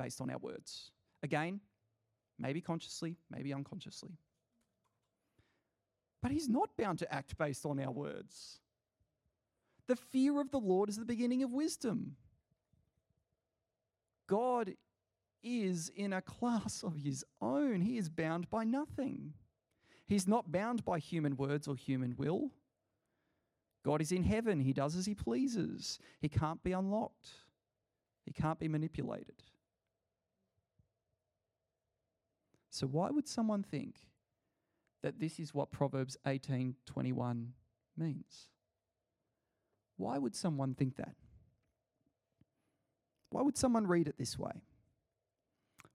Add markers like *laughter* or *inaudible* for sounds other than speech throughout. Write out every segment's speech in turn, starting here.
based on our words. Again, maybe consciously, maybe unconsciously. But he's not bound to act based on our words. The fear of the Lord is the beginning of wisdom. God is in a class of his own. He is bound by nothing. He's not bound by human words or human will. God is in heaven. He does as he pleases. He can't be unlocked, he can't be manipulated. So, why would someone think that this is what Proverbs 18:21 means? Why would someone think that? Why would someone read it this way?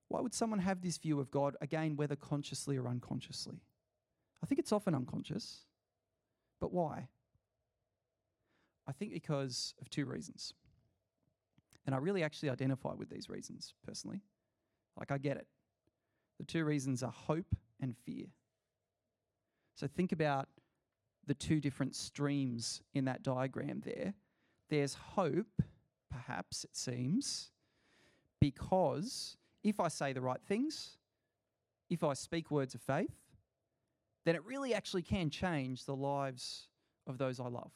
Why would someone have this view of God, again, whether consciously or unconsciously? I think it's often unconscious. But why? I think because of two reasons. And I really actually identify with these reasons personally. Like, I get it. The two reasons are hope and fear. So, think about the two different streams in that diagram there. There's hope, perhaps it seems, because if I say the right things, if I speak words of faith, then it really actually can change the lives of those I love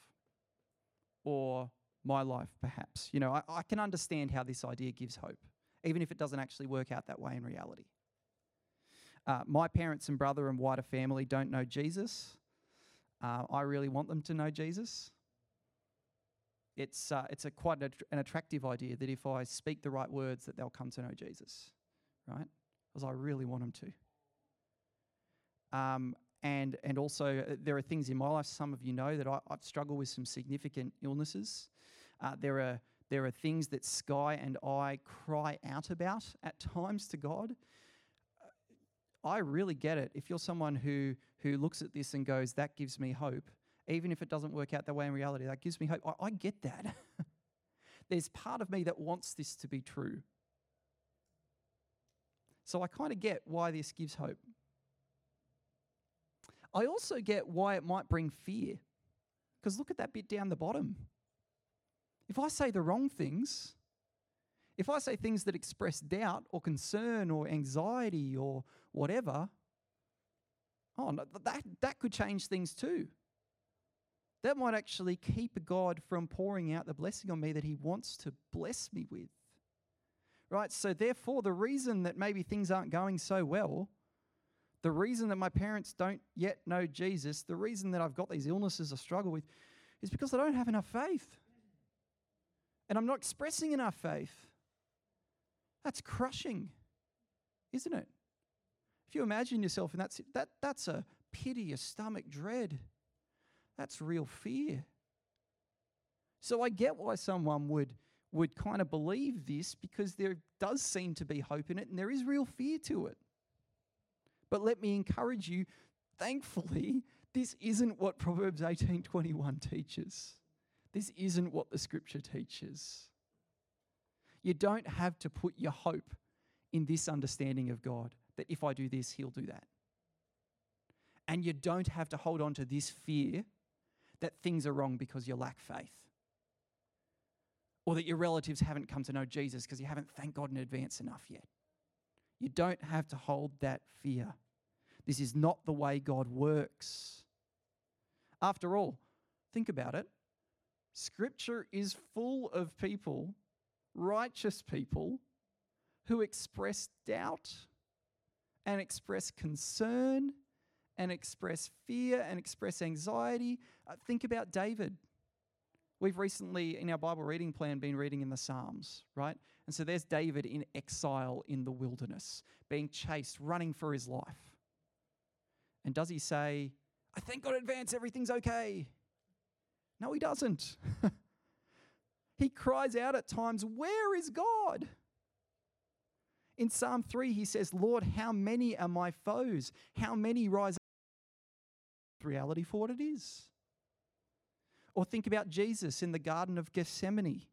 or my life, perhaps. You know, I, I, can understand how this idea gives hope, even if it doesn't actually work out that way in reality. Uh, my parents and brother and wider family don't know Jesus. Uh, I really want them to know Jesus. It's, uh, it's a quite an attractive idea that if I speak the right words, that they'll come to know Jesus, right? Because I really want them to. Um, and and also uh, there are things in my life. Some of you know that I, have struggled with some significant illnesses. Uh, there are there are things that Sky and I cry out about at times to God. I really get it. If you're someone who who looks at this and goes, "That gives me hope," even if it doesn't work out that way in reality, that gives me hope. I, I get that. *laughs* There's part of me that wants this to be true. So I kind of get why this gives hope. I also get why it might bring fear. Because look at that bit down the bottom. If I say the wrong things, if I say things that express doubt or concern or anxiety or whatever, oh, no, that, that could change things too. That might actually keep God from pouring out the blessing on me that He wants to bless me with. Right? So, therefore, the reason that maybe things aren't going so well the reason that my parents don't yet know Jesus, the reason that I've got these illnesses I struggle with, is because I don't have enough faith. And I'm not expressing enough faith. That's crushing, isn't it? If you imagine yourself in that, that that's a a stomach dread. That's real fear. So I get why someone would, would kind of believe this because there does seem to be hope in it and there is real fear to it. But let me encourage you, thankfully, *laughs* this isn't what Proverbs 18:21 teaches. This isn't what the scripture teaches. You don't have to put your hope in this understanding of God that if I do this, he'll do that. And you don't have to hold on to this fear that things are wrong because you lack faith. Or that your relatives haven't come to know Jesus because you haven't thanked God in advance enough yet. You don't have to hold that fear. This is not the way God works. After all, think about it. Scripture is full of people, righteous people, who express doubt and express concern and express fear and express anxiety. Uh, think about David. We've recently, in our Bible reading plan, been reading in the Psalms, right? And so there's David in exile in the wilderness, being chased, running for his life. And does he say, I thank God in advance, everything's okay? No, he doesn't. *laughs* he cries out at times, Where is God? In Psalm 3, he says, Lord, how many are my foes? How many rise up? Reality for what it is. Or think about Jesus in the Garden of Gethsemane.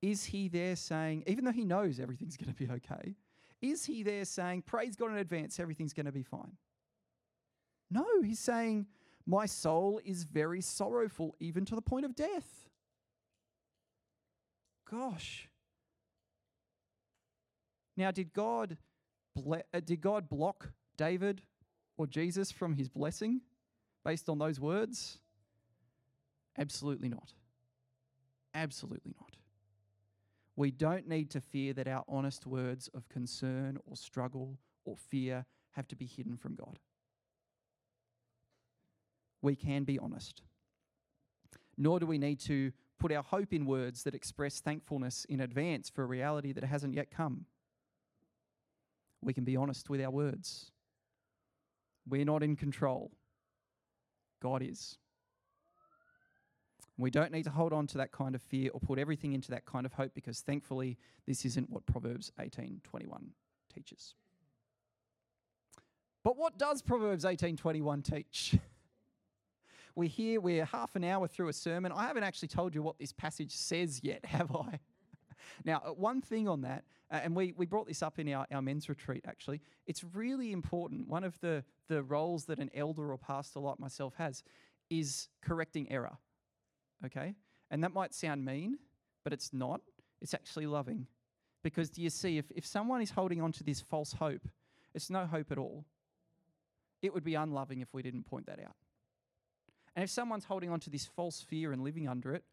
Is he there saying, even though he knows everything's going to be okay, is he there saying, Praise God in advance, everything's going to be fine? No, he's saying, My soul is very sorrowful, even to the point of death. Gosh. Now, did God, ble- uh, did God block David or Jesus from his blessing based on those words? Absolutely not. Absolutely not. We don't need to fear that our honest words of concern or struggle or fear have to be hidden from God. We can be honest. Nor do we need to put our hope in words that express thankfulness in advance for a reality that hasn't yet come. We can be honest with our words. We're not in control, God is. We don't need to hold on to that kind of fear or put everything into that kind of hope because thankfully this isn't what Proverbs 18:21 teaches. But what does Proverbs 18:21 teach? *laughs* we're here, we're half an hour through a sermon. I haven't actually told you what this passage says yet, *laughs* have I? now, uh, one thing on that, uh, and we, we brought this up in our, our men's retreat actually, it's really important. One of the, the roles that an elder or pastor like myself has is correcting error okay? And that might sound mean, but it's not. It's actually loving. Because do you see, if, if someone is holding on to this false hope, it's no hope at all. It would be unloving if we didn't point that out. And if someone's holding on to this false fear and living under it,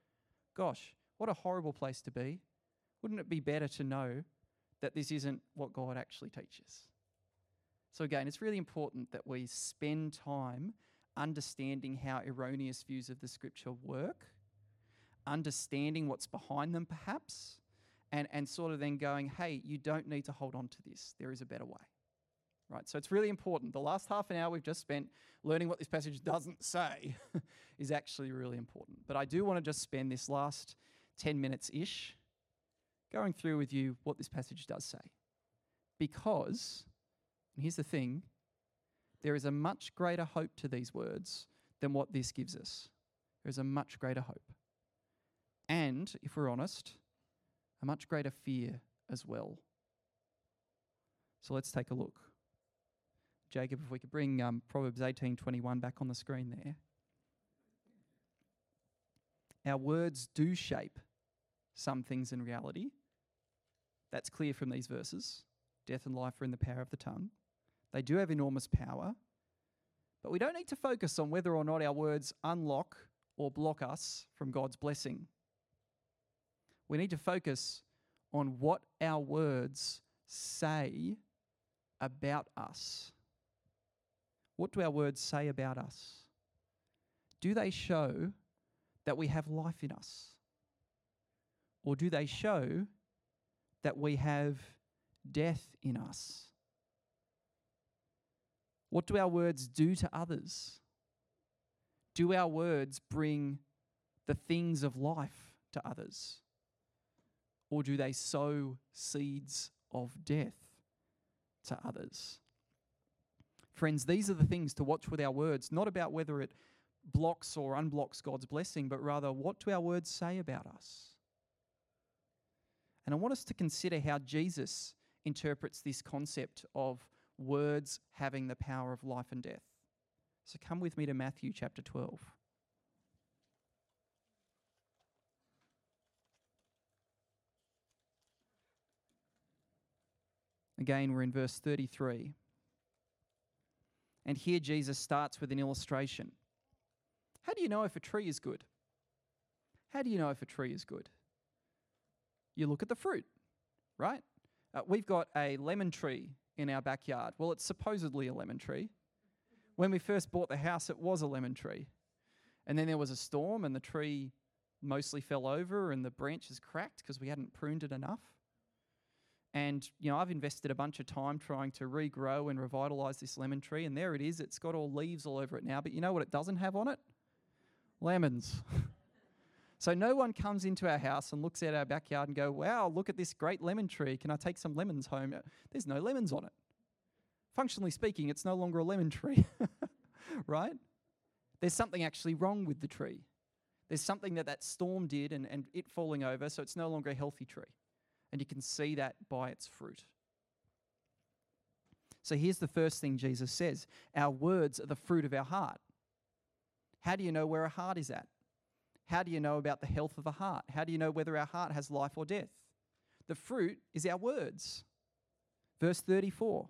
gosh, what a horrible place to be. Wouldn't it be better to know that this isn't what God actually teaches? So, again, it's really important that we spend time understanding how erroneous views of the scripture work, understanding what's behind them perhaps, and, and sort of then going, hey, you don't need to hold on to this. There is a better way. Right? So it's really important. The last half an hour we've just spent learning what this passage doesn't say *laughs* is actually really important. But I do want to just spend this last 10 minutes ish going through with you what this passage does say. Because, and here's the thing, there is a much greater hope to these words than what this gives us. There is a much greater hope. And, if we're honest, a much greater fear as well. So let's take a look. Jacob, if we could bring um, Proverbs 18:21 back on the screen there. Our words do shape some things in reality. That's clear from these verses. Death and life are in the power of the tongue. They do have enormous power, but we don't need to focus on whether or not our words unlock or block us from God's blessing. We need to focus on what our words say about us. What do our words say about us? Do they show that we have life in us? Or do they show that we have death in us? What do our words do to others? Do our words bring the things of life to others? Or do they sow seeds of death to others? Friends, these are the things to watch with our words, not about whether it blocks or unblocks God's blessing, but rather what do our words say about us? And I want us to consider how Jesus interprets this concept of words having the power of life and death. So come with me to Matthew chapter 12. Again, we're in verse 33. And here Jesus starts with an illustration. How do you know if a tree is good? How do you know if a tree is good? You look at the fruit, right? Uh, we've got a lemon tree in our backyard. Well, it's supposedly a lemon tree. When we first bought the house, it was a lemon tree. And then there was a storm, and the tree mostly fell over, and the branches cracked because we hadn't pruned it enough. And, you know, I've invested a bunch of time trying to regrow and revitalize this lemon tree, and there it is. It's got all leaves all over it now, but you know what it doesn't have on it? Lemons. *laughs* so no one comes into our house and looks at our backyard and go, wow, look at this great lemon tree. Can I take some lemons home? There's no lemons on it. Functionally speaking, it's no longer a lemon tree, *laughs* right? There's something actually wrong with the tree. There's something that that storm did and, and it falling over, so it's no longer a healthy tree. And you can see that by its fruit. So here's the first thing Jesus says Our words are the fruit of our heart. How do you know where a heart is at? How do you know about the health of the heart? How do you know whether our heart has life or death? The fruit is our words. Verse 34.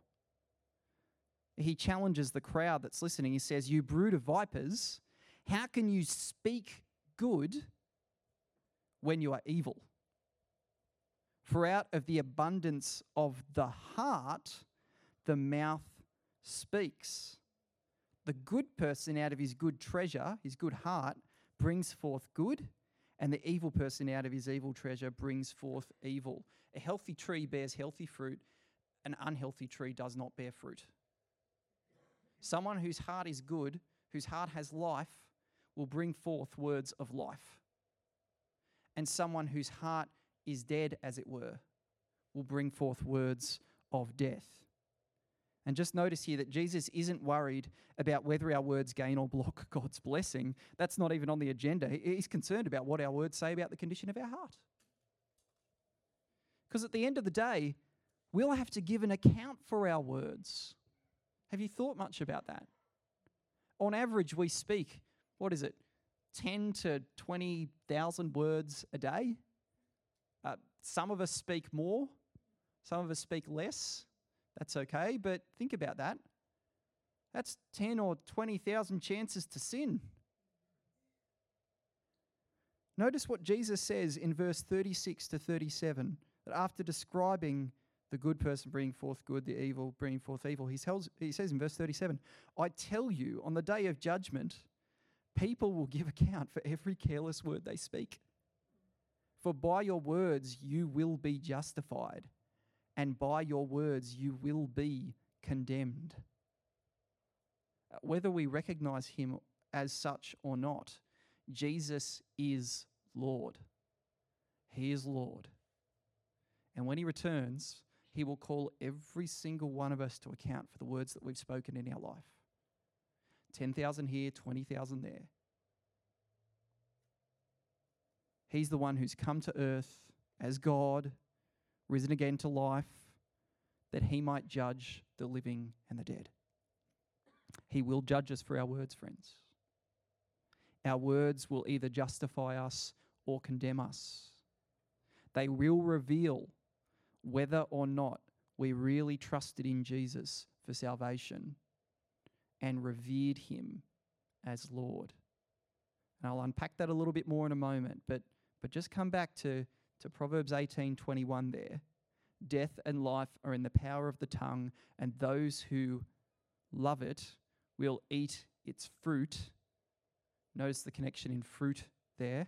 He challenges the crowd that's listening. He says, You brood of vipers, how can you speak good when you are evil? For out of the abundance of the heart, the mouth speaks. The good person out of his good treasure, his good heart, brings forth good, and the evil person out of his evil treasure brings forth evil. A healthy tree bears healthy fruit, an unhealthy tree does not bear fruit. Someone whose heart is good, whose heart has life, will bring forth words of life. And someone whose heart is dead, as it were, will bring forth words of death. And just notice here that Jesus isn't worried about whether our words gain or block *laughs* God's blessing. That's not even on the agenda. He's concerned about what our words say about the condition of our heart. Because at the end of the day, we'll have to give an account for our words. Have you thought much about that? On average, we speak, what is it, 10 to 20,000 words a day? Some of us speak more, some of us speak less. That's okay, but think about that. That's 10 or 20,000 chances to sin. Notice what Jesus says in verse 36 to 37 that after describing the good person bringing forth good, the evil bringing forth evil, he, tells, he says in verse 37 I tell you, on the day of judgment, people will give account for every careless word they speak. For by your words you will be justified and by your words you will be condemned. Whether we recognize him as such or not, Jesus is Lord. He is Lord. And when he returns, he will call every single one of us to account for the words that we've spoken in our life 10,000 here, 20,000 there. He's the one who's come to earth as God risen again to life, that he might judge the living and the dead. He will judge us for our words, friends. Our words will either justify us or condemn us. They will reveal whether or not we really trusted in Jesus for salvation and revered him as Lord. And I'll unpack that a little bit more in a moment, but, but just come back to to Proverbs 18:21 there. Death and life are in the power of the tongue, and those who love it will eat its fruit. Notice the connection in fruit there.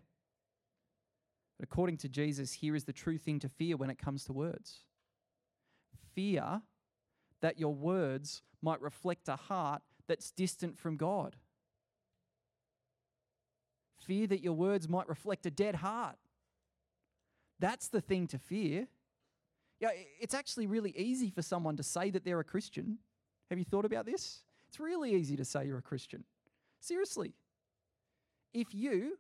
But according to Jesus, here is the true thing to fear when it comes to words. Fear that your words might reflect a heart that's distant from God. Fear that your words might reflect a dead heart. That's the thing to fear. Yeah, it's actually really easy for someone to say that they're a Christian. Have you thought about this? It's really easy to say you're a Christian. Seriously. If you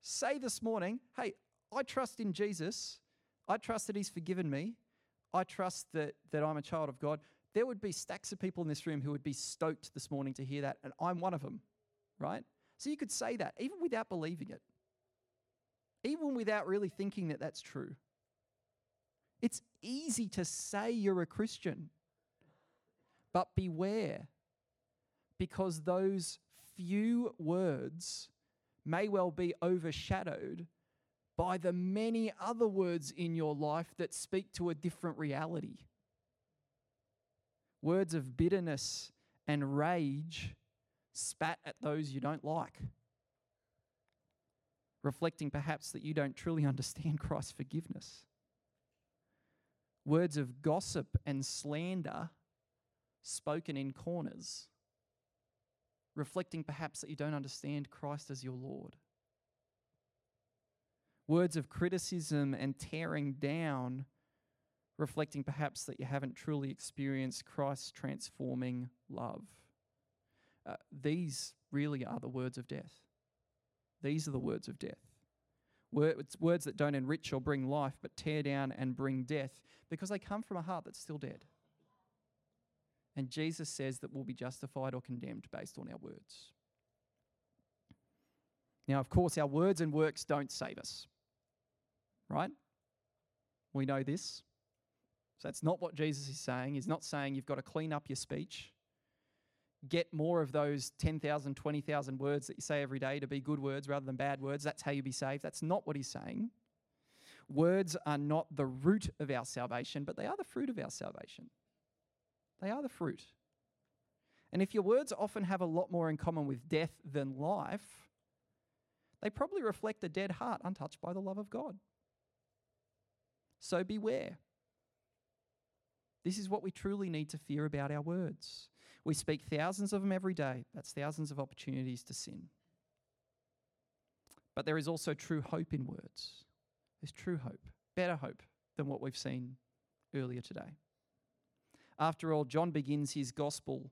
say this morning, hey, I trust in Jesus, I trust that He's forgiven me, I trust that, that I'm a child of God, there would be stacks of people in this room who would be stoked this morning to hear that, and I'm one of them, right? So you could say that even without believing it even without really thinking that that's true. It's easy to say you're a Christian, but beware, because those few words may well be overshadowed by the many other words in your life that speak to a different reality. Words of bitterness and rage spat at those you don't like reflecting perhaps that you don't truly *laughs* understand Christ's forgiveness. Words of gossip and slander spoken in corners, reflecting perhaps that you don't understand Christ as your Lord. Words of criticism and tearing down, reflecting perhaps that you haven't truly experienced Christ's transforming love. Uh, these really are the words of death. These are the words of death. Words, words that don't enrich or bring life, but tear down and bring death because they come from a heart that's still dead. And Jesus says that we'll be justified or condemned based on our words. Now, of course, our words and works don't save us, right? We know this. So that's not what Jesus is saying. He's not saying you've got to clean up your speech, get more of those 10,000, 20,000 words that you say every day to be good words rather than bad words. That's how you be saved. That's not what he's saying. Words are not the root of our salvation, but they are the fruit of our salvation. They are the fruit. And if your words often have a lot more in common with death than life, they probably reflect a dead heart untouched by the love of God. So beware. This is what we truly need to fear about our words. We speak thousands of them every day. That's thousands of opportunities to sin. But there is also true hope in words. There's true hope, better hope than what we've seen earlier today. After all, John begins his gospel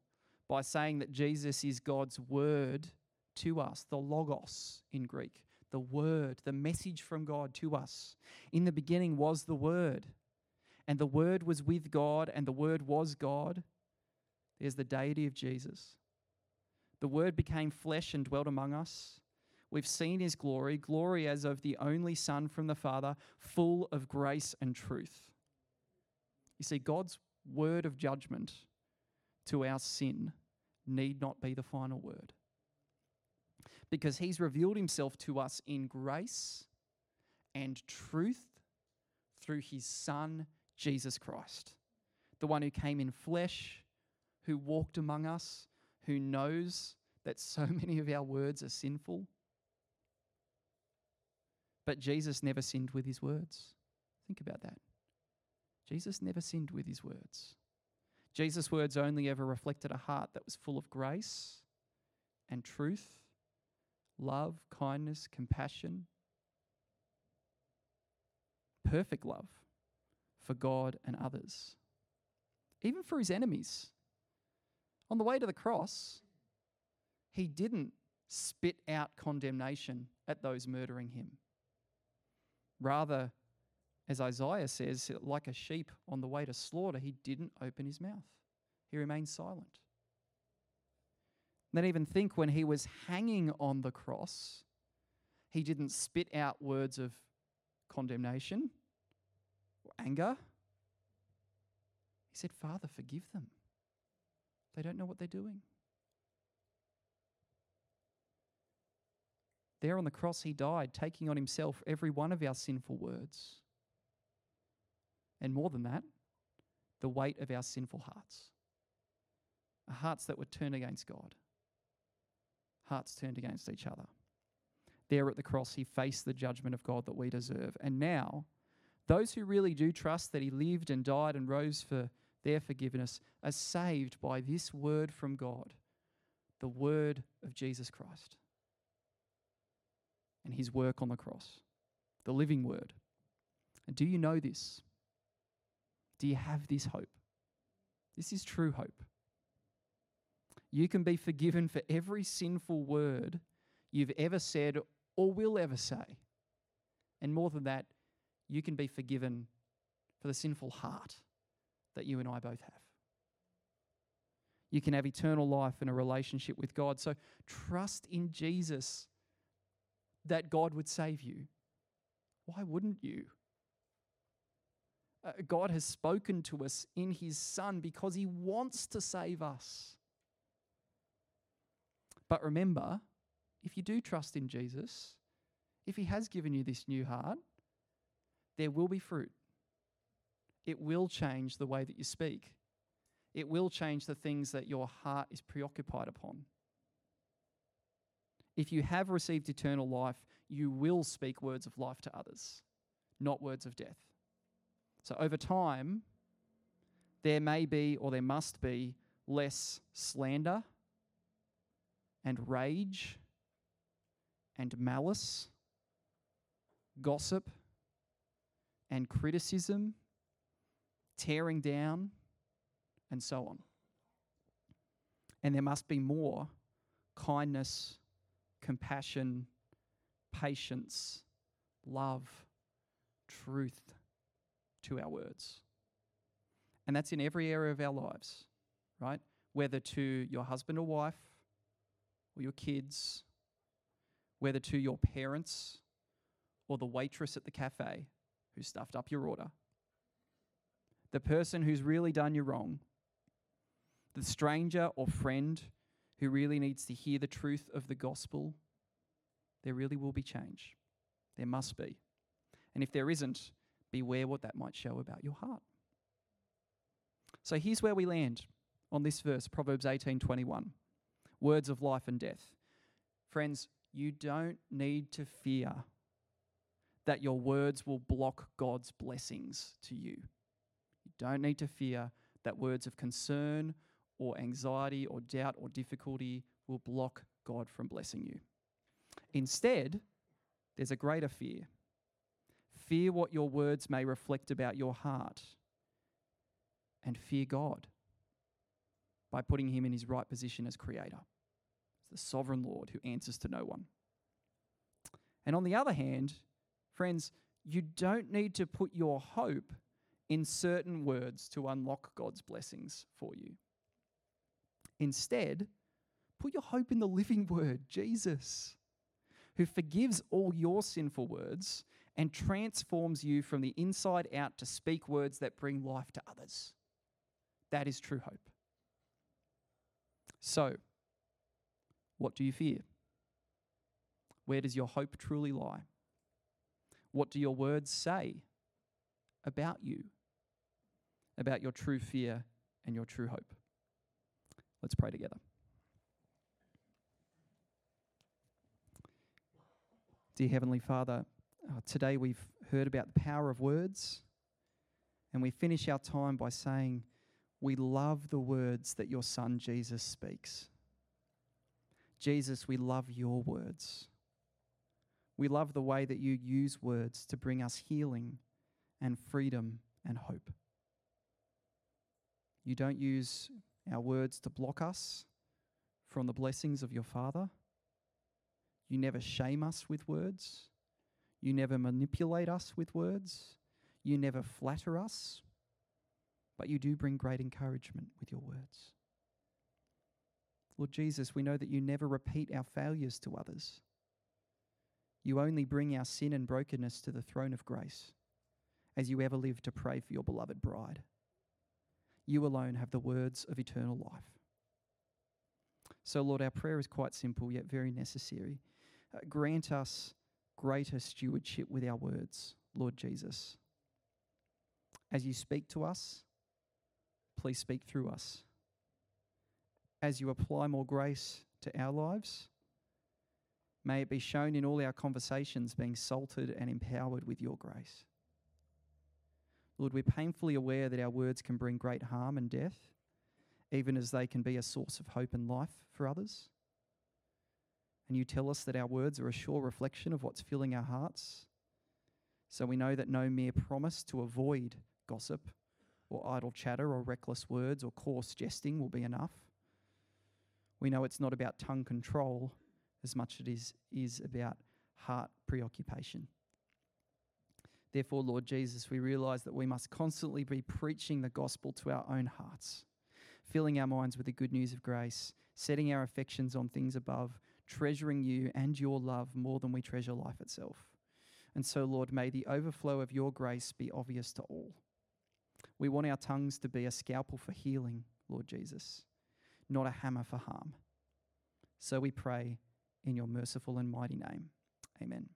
by saying that Jesus is God's word to us, the logos in Greek, the word, the message from God to us. In the beginning was the word, and the word was with God, and the word was God. There's the deity of Jesus. The word became flesh and dwelt among us. We've seen his glory, glory as of the only Son from the Father, full of grace and truth. You see, God's word of judgment to our sin need not be the final word. Because he's revealed himself to us in grace and truth through his Son, Jesus Christ, the one who came in flesh, who walked among us, who knows that so *laughs* many of our words are sinful. But Jesus never sinned with his words. Think about that. Jesus never sinned with his words. Jesus' words only ever reflected a heart that was full of grace and truth, love, kindness, compassion, perfect love for God and others, even for his enemies. On the way to the cross, he didn't spit out condemnation at those murdering him. Rather, as Isaiah says, like a sheep on the way to slaughter, he didn't open his mouth. He remained silent. Then, even think when he was hanging on the cross, he didn't spit out words of condemnation or anger. He said, Father, forgive them. They don't know what they're doing. There on the cross, he died, taking on himself every one of our sinful words. And more than that, the weight of our sinful hearts. Our Hearts that were turned against God, hearts turned against each other. There at the cross, he faced the judgment of God that we deserve. And now, those who really do trust that he lived and died and rose for their forgiveness are saved by this word from God, the word of Jesus Christ and his work on the cross, the living word. And do you know this? Do you have this hope? This is true hope. You can be forgiven for every sinful word you've ever said or will ever say. And more than that, you can be forgiven for the sinful heart that you and I both have. You can have eternal life and a relationship with God. So trust in Jesus that God would save you. Why wouldn't you? Uh, God has spoken to us in His Son because He wants to save us. But remember, if you do trust in Jesus, if He has given you this new heart, there will be fruit. It will change the way that you speak. It will change the things that your heart is preoccupied upon. If you have received eternal life, you will speak words of life to others, not words of death. So over time, there may be or there must be less slander and rage and malice, gossip and criticism, tearing down, and so on. And there must be more kindness, compassion, patience, love, truth to our words. And that's in every area of our lives, right? Whether to your husband or wife, or your kids, whether to your parents, or the waitress at the cafe who stuffed up your order. The person who's really done you wrong, the stranger or friend who really needs to hear the truth of the gospel, there really will be change. There must be. And if there isn't, beware what that might show about your heart. So here's where we land on this verse, Proverbs 18:21. Words of life and death. Friends, you don't need to fear that your words will block God's blessings to you. You don't need to fear that words of concern or anxiety or doubt or difficulty will block God from blessing you. Instead, there's a greater fear. Fear what your words may reflect about your heart, and fear God by putting him in his right position as creator, as the sovereign Lord who answers to no one. And on the other hand, friends, you don't need to put your hope in certain words to unlock God's blessings for you. Instead, put your hope in the living word, Jesus, who forgives all your sinful words and transforms you from the inside out to speak words that bring life to others. That is true hope. So, what do you fear? Where does your hope truly lie? What do your words say about you, about your true fear and your true hope? Let's pray together. Dear Heavenly Father, uh, today we've heard about the power of words, and we finish our time by saying, we love the words that your Son Jesus speaks. Jesus, we love your words. We love the way that you use words to bring us healing and freedom and hope. You don't use our words to block us from the blessings of your Father. You never shame us with words. You never manipulate us with words. You never flatter us but you do bring great encouragement with your words. Lord Jesus, we know that you never repeat our failures to others. You only bring our sin and brokenness to the throne of grace as you ever live to pray for your beloved bride. You alone have the words of eternal life. So, Lord, our prayer is quite simple yet very necessary. Uh, grant us greater stewardship with our words, Lord Jesus. As you speak to us, please speak through us. As you apply more grace to our lives, may it be shown in all our conversations being salted and empowered with your grace. Lord, we're painfully aware that our words can bring great harm and death, even as they can be a source of hope and life for others. And you tell us that our words are a sure reflection of what's filling our hearts. So we know that no mere promise to avoid gossip or idle chatter or reckless words or coarse jesting will be enough. We know it's not about tongue control as much as it is, is about heart preoccupation. Therefore, Lord Jesus, we realize that we must constantly be preaching the gospel to our own hearts, filling our minds with the good news of grace, setting our affections on things above, treasuring you and your love more than we treasure life itself. And so, Lord, may the overflow of your grace be obvious to all. We want our tongues to be a scalpel for healing, Lord Jesus, not a hammer for harm. So we pray in your merciful and mighty name. Amen.